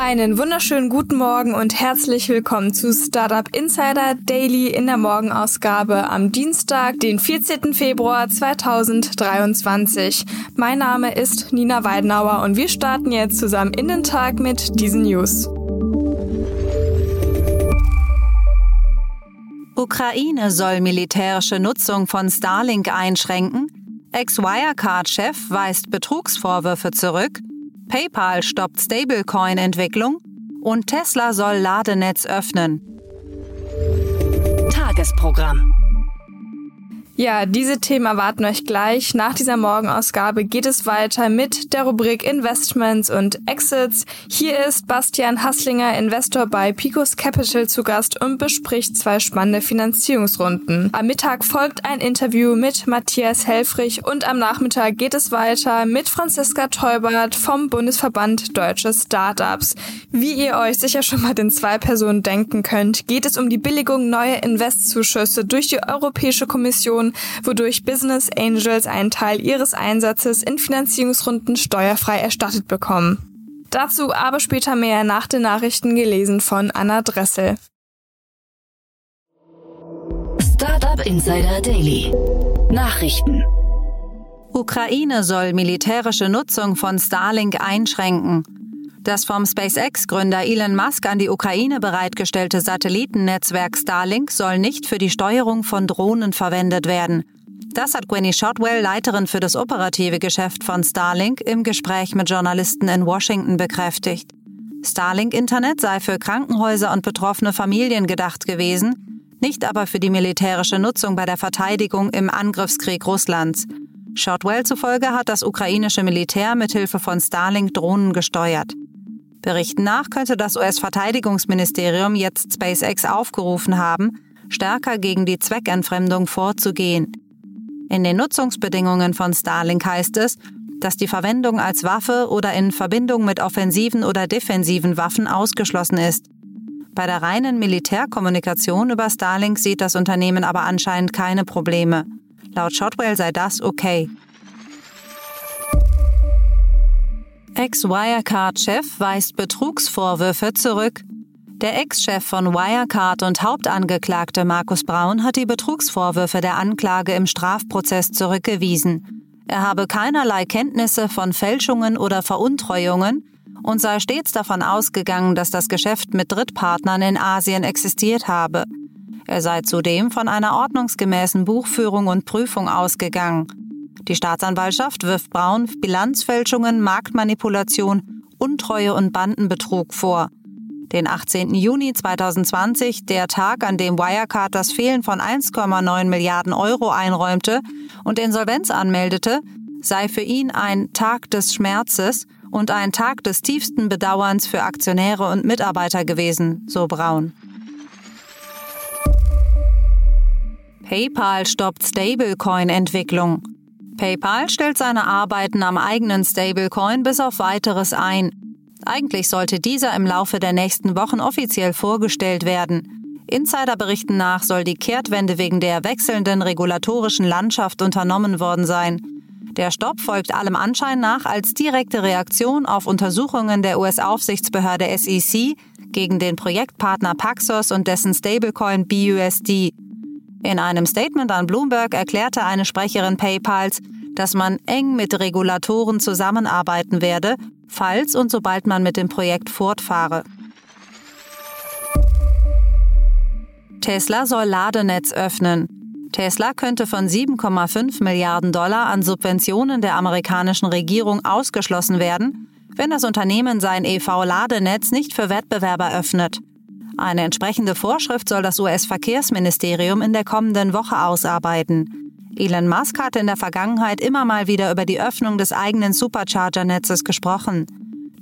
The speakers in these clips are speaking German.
Einen wunderschönen guten Morgen und herzlich willkommen zu Startup Insider Daily in der Morgenausgabe am Dienstag, den 14. Februar 2023. Mein Name ist Nina Weidenauer und wir starten jetzt zusammen in den Tag mit diesen News. Ukraine soll militärische Nutzung von Starlink einschränken. Ex-Wirecard-Chef weist Betrugsvorwürfe zurück PayPal stoppt Stablecoin-Entwicklung und Tesla soll Ladenetz öffnen. Tagesprogramm. Ja, diese Themen erwarten euch gleich. Nach dieser Morgenausgabe geht es weiter mit der Rubrik Investments und Exits. Hier ist Bastian Hasslinger, Investor bei Picos Capital zu Gast und bespricht zwei spannende Finanzierungsrunden. Am Mittag folgt ein Interview mit Matthias Helfrich und am Nachmittag geht es weiter mit Franziska Teubert vom Bundesverband Deutsche Startups. Wie ihr euch sicher schon mal den zwei Personen denken könnt, geht es um die Billigung neuer Investzuschüsse durch die Europäische Kommission wodurch Business Angels einen Teil ihres Einsatzes in Finanzierungsrunden steuerfrei erstattet bekommen. Dazu aber später mehr nach den Nachrichten gelesen von Anna Dressel. Startup Insider Daily. Nachrichten. Ukraine soll militärische Nutzung von Starlink einschränken. Das vom SpaceX-Gründer Elon Musk an die Ukraine bereitgestellte Satellitennetzwerk Starlink soll nicht für die Steuerung von Drohnen verwendet werden. Das hat Gwenny Shotwell, Leiterin für das operative Geschäft von Starlink, im Gespräch mit Journalisten in Washington bekräftigt. Starlink-Internet sei für Krankenhäuser und betroffene Familien gedacht gewesen, nicht aber für die militärische Nutzung bei der Verteidigung im Angriffskrieg Russlands. Shotwell zufolge hat das ukrainische Militär mithilfe von Starlink Drohnen gesteuert. Berichten nach könnte das US-Verteidigungsministerium jetzt SpaceX aufgerufen haben, stärker gegen die Zweckentfremdung vorzugehen. In den Nutzungsbedingungen von Starlink heißt es, dass die Verwendung als Waffe oder in Verbindung mit offensiven oder defensiven Waffen ausgeschlossen ist. Bei der reinen Militärkommunikation über Starlink sieht das Unternehmen aber anscheinend keine Probleme. Laut Shotwell sei das okay. Ex-Wirecard-Chef weist Betrugsvorwürfe zurück. Der Ex-Chef von Wirecard und Hauptangeklagte Markus Braun hat die Betrugsvorwürfe der Anklage im Strafprozess zurückgewiesen. Er habe keinerlei Kenntnisse von Fälschungen oder Veruntreuungen und sei stets davon ausgegangen, dass das Geschäft mit Drittpartnern in Asien existiert habe. Er sei zudem von einer ordnungsgemäßen Buchführung und Prüfung ausgegangen. Die Staatsanwaltschaft wirft Braun Bilanzfälschungen, Marktmanipulation, Untreue und Bandenbetrug vor. Den 18. Juni 2020, der Tag, an dem Wirecard das Fehlen von 1,9 Milliarden Euro einräumte und Insolvenz anmeldete, sei für ihn ein Tag des Schmerzes und ein Tag des tiefsten Bedauerns für Aktionäre und Mitarbeiter gewesen, so Braun. PayPal stoppt Stablecoin-Entwicklung. PayPal stellt seine Arbeiten am eigenen Stablecoin bis auf weiteres ein. Eigentlich sollte dieser im Laufe der nächsten Wochen offiziell vorgestellt werden. Insiderberichten nach soll die Kehrtwende wegen der wechselnden regulatorischen Landschaft unternommen worden sein. Der Stopp folgt allem Anschein nach als direkte Reaktion auf Untersuchungen der US-Aufsichtsbehörde SEC gegen den Projektpartner Paxos und dessen Stablecoin BUSD. In einem Statement an Bloomberg erklärte eine Sprecherin PayPals, dass man eng mit Regulatoren zusammenarbeiten werde, falls und sobald man mit dem Projekt fortfahre. Tesla soll Ladenetz öffnen. Tesla könnte von 7,5 Milliarden Dollar an Subventionen der amerikanischen Regierung ausgeschlossen werden, wenn das Unternehmen sein EV-Ladenetz nicht für Wettbewerber öffnet. Eine entsprechende Vorschrift soll das US-Verkehrsministerium in der kommenden Woche ausarbeiten. Elon Musk hatte in der Vergangenheit immer mal wieder über die Öffnung des eigenen Supercharger-Netzes gesprochen.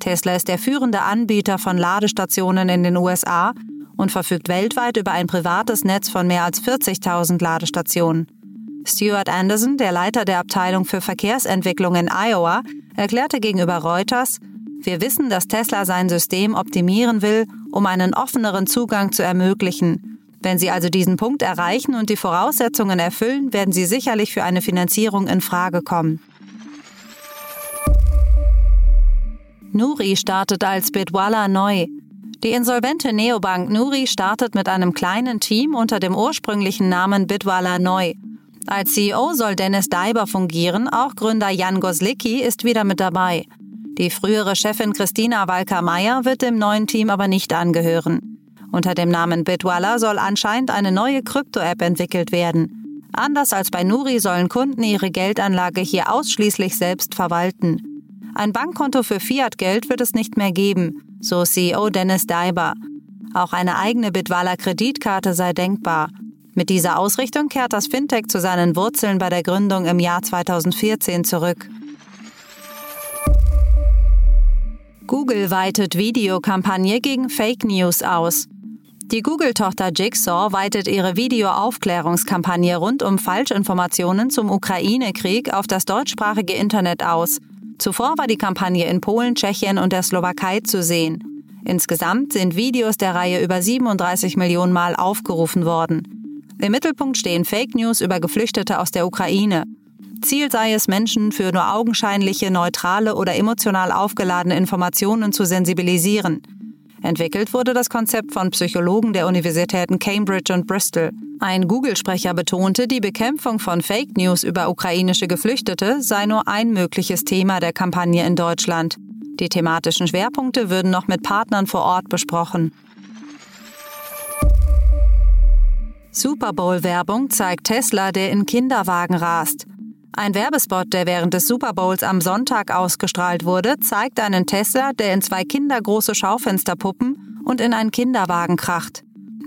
Tesla ist der führende Anbieter von Ladestationen in den USA und verfügt weltweit über ein privates Netz von mehr als 40.000 Ladestationen. Stuart Anderson, der Leiter der Abteilung für Verkehrsentwicklung in Iowa, erklärte gegenüber Reuters, wir wissen, dass Tesla sein System optimieren will, um einen offeneren Zugang zu ermöglichen. Wenn Sie also diesen Punkt erreichen und die Voraussetzungen erfüllen, werden Sie sicherlich für eine Finanzierung in Frage kommen. Nuri startet als Bitwala neu. Die insolvente Neobank Nuri startet mit einem kleinen Team unter dem ursprünglichen Namen Bitwala neu. Als CEO soll Dennis Daiber fungieren, auch Gründer Jan Goslicki ist wieder mit dabei. Die frühere Chefin Christina Walker-Meyer wird dem neuen Team aber nicht angehören. Unter dem Namen Bitwala soll anscheinend eine neue Krypto-App entwickelt werden. Anders als bei Nuri sollen Kunden ihre Geldanlage hier ausschließlich selbst verwalten. Ein Bankkonto für Fiat-Geld wird es nicht mehr geben, so CEO Dennis Daiber. Auch eine eigene Bitwala Kreditkarte sei denkbar. Mit dieser Ausrichtung kehrt das Fintech zu seinen Wurzeln bei der Gründung im Jahr 2014 zurück. Google weitet Videokampagne gegen Fake News aus. Die Google-Tochter Jigsaw weitet ihre Videoaufklärungskampagne rund um Falschinformationen zum Ukraine-Krieg auf das deutschsprachige Internet aus. Zuvor war die Kampagne in Polen, Tschechien und der Slowakei zu sehen. Insgesamt sind Videos der Reihe über 37 Millionen Mal aufgerufen worden. Im Mittelpunkt stehen Fake News über Geflüchtete aus der Ukraine. Ziel sei es, Menschen für nur augenscheinliche, neutrale oder emotional aufgeladene Informationen zu sensibilisieren. Entwickelt wurde das Konzept von Psychologen der Universitäten Cambridge und Bristol. Ein Google-Sprecher betonte, die Bekämpfung von Fake News über ukrainische Geflüchtete sei nur ein mögliches Thema der Kampagne in Deutschland. Die thematischen Schwerpunkte würden noch mit Partnern vor Ort besprochen. Super Bowl-Werbung zeigt Tesla, der in Kinderwagen rast. Ein Werbespot, der während des Super Bowls am Sonntag ausgestrahlt wurde, zeigt einen Tesla, der in zwei kindergroße Schaufensterpuppen und in einen Kinderwagen kracht.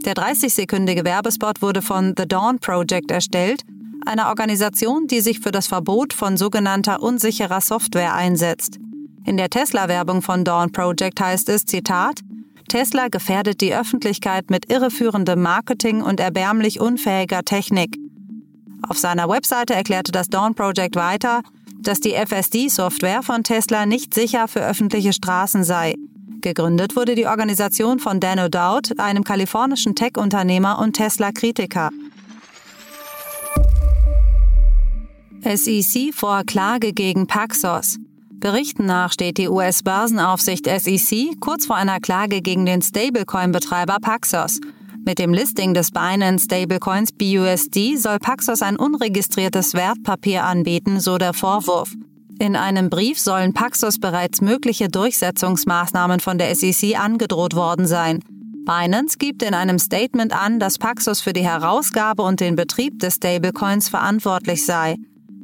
Der 30-sekündige Werbespot wurde von The Dawn Project erstellt, einer Organisation, die sich für das Verbot von sogenannter unsicherer Software einsetzt. In der Tesla-Werbung von Dawn Project heißt es, Zitat, Tesla gefährdet die Öffentlichkeit mit irreführendem Marketing und erbärmlich unfähiger Technik. Auf seiner Webseite erklärte das Dawn Project weiter, dass die FSD-Software von Tesla nicht sicher für öffentliche Straßen sei. Gegründet wurde die Organisation von Dan O'Dowd, einem kalifornischen Tech-Unternehmer und Tesla-Kritiker. SEC vor Klage gegen Paxos. Berichten nach steht die US-Börsenaufsicht SEC kurz vor einer Klage gegen den Stablecoin-Betreiber Paxos. Mit dem Listing des Binance Stablecoins BUSD soll Paxos ein unregistriertes Wertpapier anbieten, so der Vorwurf. In einem Brief sollen Paxos bereits mögliche Durchsetzungsmaßnahmen von der SEC angedroht worden sein. Binance gibt in einem Statement an, dass Paxos für die Herausgabe und den Betrieb des Stablecoins verantwortlich sei.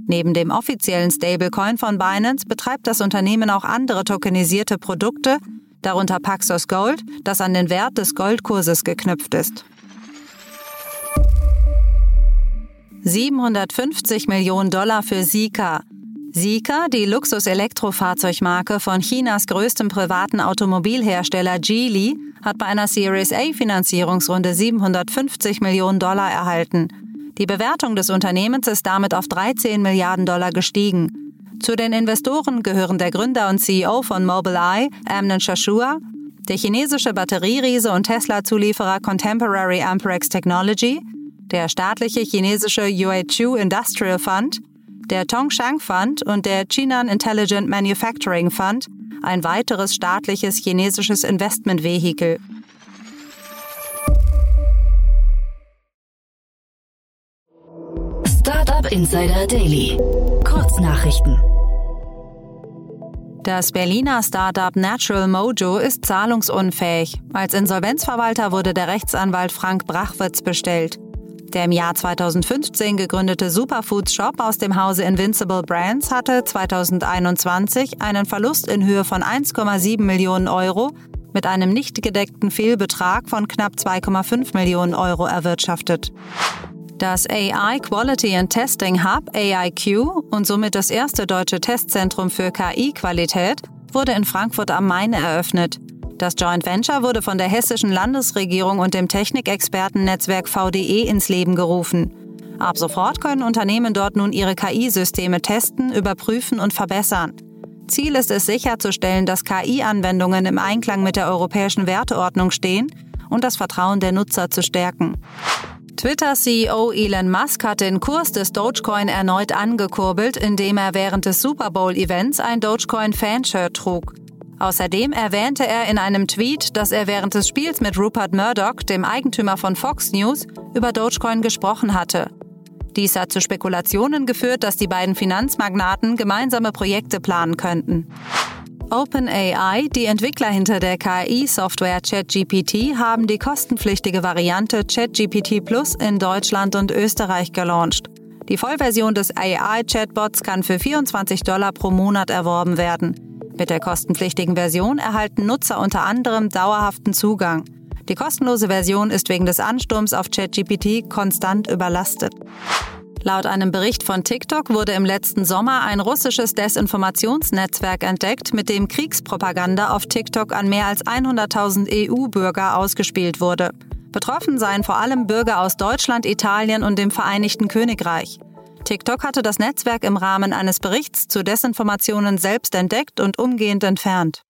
Neben dem offiziellen Stablecoin von Binance betreibt das Unternehmen auch andere tokenisierte Produkte, darunter Paxos Gold, das an den Wert des Goldkurses geknüpft ist. 750 Millionen Dollar für Sika. Sika, die Luxus-Elektrofahrzeugmarke von Chinas größtem privaten Automobilhersteller Geely, hat bei einer Series A Finanzierungsrunde 750 Millionen Dollar erhalten. Die Bewertung des Unternehmens ist damit auf 13 Milliarden Dollar gestiegen. Zu den Investoren gehören der Gründer und CEO von Mobileye, Amnon Shashua, der chinesische Batterieriese und Tesla-Zulieferer Contemporary Amperex Technology, der staatliche chinesische Yuechu Industrial Fund, der Tongshang Fund und der Chinan Intelligent Manufacturing Fund, ein weiteres staatliches chinesisches Investmentvehikel. Insider Daily. Kurznachrichten. Das Berliner Startup Natural Mojo ist zahlungsunfähig. Als Insolvenzverwalter wurde der Rechtsanwalt Frank Brachwitz bestellt. Der im Jahr 2015 gegründete Superfoods Shop aus dem Hause Invincible Brands hatte 2021 einen Verlust in Höhe von 1,7 Millionen Euro mit einem nicht gedeckten Fehlbetrag von knapp 2,5 Millionen Euro erwirtschaftet. Das AI Quality and Testing Hub AIQ und somit das erste deutsche Testzentrum für KI-Qualität wurde in Frankfurt am Main eröffnet. Das Joint Venture wurde von der hessischen Landesregierung und dem Technikexpertennetzwerk VDE ins Leben gerufen. Ab sofort können Unternehmen dort nun ihre KI-Systeme testen, überprüfen und verbessern. Ziel ist es sicherzustellen, dass KI-Anwendungen im Einklang mit der europäischen Werteordnung stehen und das Vertrauen der Nutzer zu stärken. Twitter-CEO Elon Musk hat den Kurs des Dogecoin erneut angekurbelt, indem er während des Super Bowl-Events ein Dogecoin-Fanshirt trug. Außerdem erwähnte er in einem Tweet, dass er während des Spiels mit Rupert Murdoch, dem Eigentümer von Fox News, über Dogecoin gesprochen hatte. Dies hat zu Spekulationen geführt, dass die beiden Finanzmagnaten gemeinsame Projekte planen könnten. OpenAI, die Entwickler hinter der KI-Software ChatGPT, haben die kostenpflichtige Variante ChatGPT Plus in Deutschland und Österreich gelauncht. Die Vollversion des AI-Chatbots kann für 24 Dollar pro Monat erworben werden. Mit der kostenpflichtigen Version erhalten Nutzer unter anderem dauerhaften Zugang. Die kostenlose Version ist wegen des Ansturms auf ChatGPT konstant überlastet. Laut einem Bericht von TikTok wurde im letzten Sommer ein russisches Desinformationsnetzwerk entdeckt, mit dem Kriegspropaganda auf TikTok an mehr als 100.000 EU-Bürger ausgespielt wurde. Betroffen seien vor allem Bürger aus Deutschland, Italien und dem Vereinigten Königreich. TikTok hatte das Netzwerk im Rahmen eines Berichts zu Desinformationen selbst entdeckt und umgehend entfernt.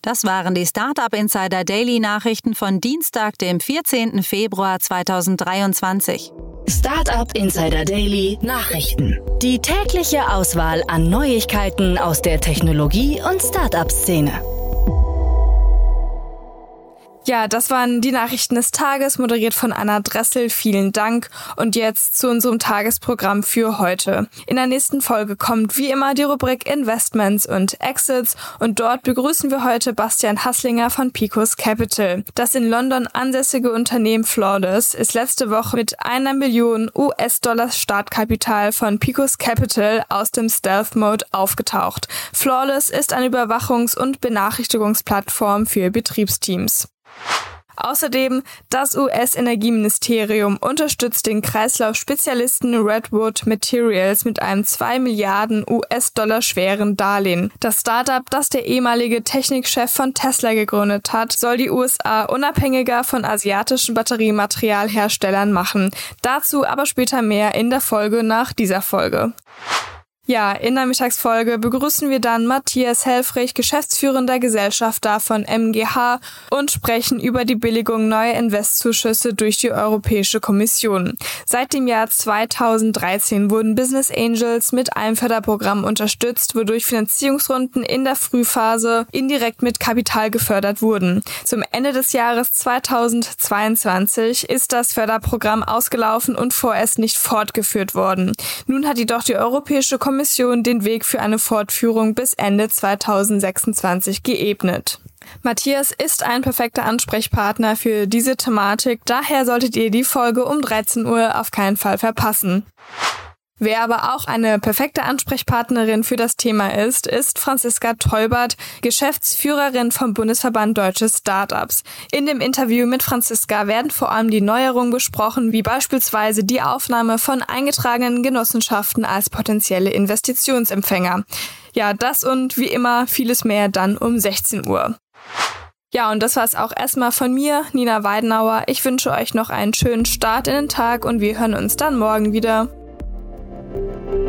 Das waren die Startup Insider Daily Nachrichten von Dienstag, dem 14. Februar 2023. Startup Insider Daily Nachrichten. Die tägliche Auswahl an Neuigkeiten aus der Technologie- und Startup-Szene. Ja, das waren die Nachrichten des Tages, moderiert von Anna Dressel. Vielen Dank. Und jetzt zu unserem Tagesprogramm für heute. In der nächsten Folge kommt wie immer die Rubrik Investments und Exits und dort begrüßen wir heute Bastian Hasslinger von Picos Capital. Das in London ansässige Unternehmen Flawless ist letzte Woche mit einer Million US-Dollar Startkapital von Picos Capital aus dem Stealth Mode aufgetaucht. Flawless ist eine Überwachungs- und Benachrichtigungsplattform für Betriebsteams. Außerdem, das US-Energieministerium unterstützt den Kreislaufspezialisten Redwood Materials mit einem 2 Milliarden US-Dollar schweren Darlehen. Das Startup, das der ehemalige Technikchef von Tesla gegründet hat, soll die USA unabhängiger von asiatischen Batteriematerialherstellern machen. Dazu aber später mehr in der Folge nach dieser Folge. Ja, in der Mittagsfolge begrüßen wir dann Matthias Helfrich, geschäftsführender Gesellschafter von MGH und sprechen über die Billigung neuer Investzuschüsse durch die Europäische Kommission. Seit dem Jahr 2013 wurden Business Angels mit einem Förderprogramm unterstützt, wodurch Finanzierungsrunden in der Frühphase indirekt mit Kapital gefördert wurden. Zum Ende des Jahres 2022 ist das Förderprogramm ausgelaufen und vorerst nicht fortgeführt worden. Nun hat jedoch die Europäische Kommission Kommission den Weg für eine Fortführung bis Ende 2026 geebnet. Matthias ist ein perfekter Ansprechpartner für diese Thematik, daher solltet ihr die Folge um 13 Uhr auf keinen Fall verpassen. Wer aber auch eine perfekte Ansprechpartnerin für das Thema ist, ist Franziska Teubert, Geschäftsführerin vom Bundesverband Deutsche Startups. In dem Interview mit Franziska werden vor allem die Neuerungen besprochen, wie beispielsweise die Aufnahme von eingetragenen Genossenschaften als potenzielle Investitionsempfänger. Ja, das und wie immer vieles mehr dann um 16 Uhr. Ja, und das war es auch erstmal von mir, Nina Weidenauer. Ich wünsche euch noch einen schönen Start in den Tag und wir hören uns dann morgen wieder. Thank you.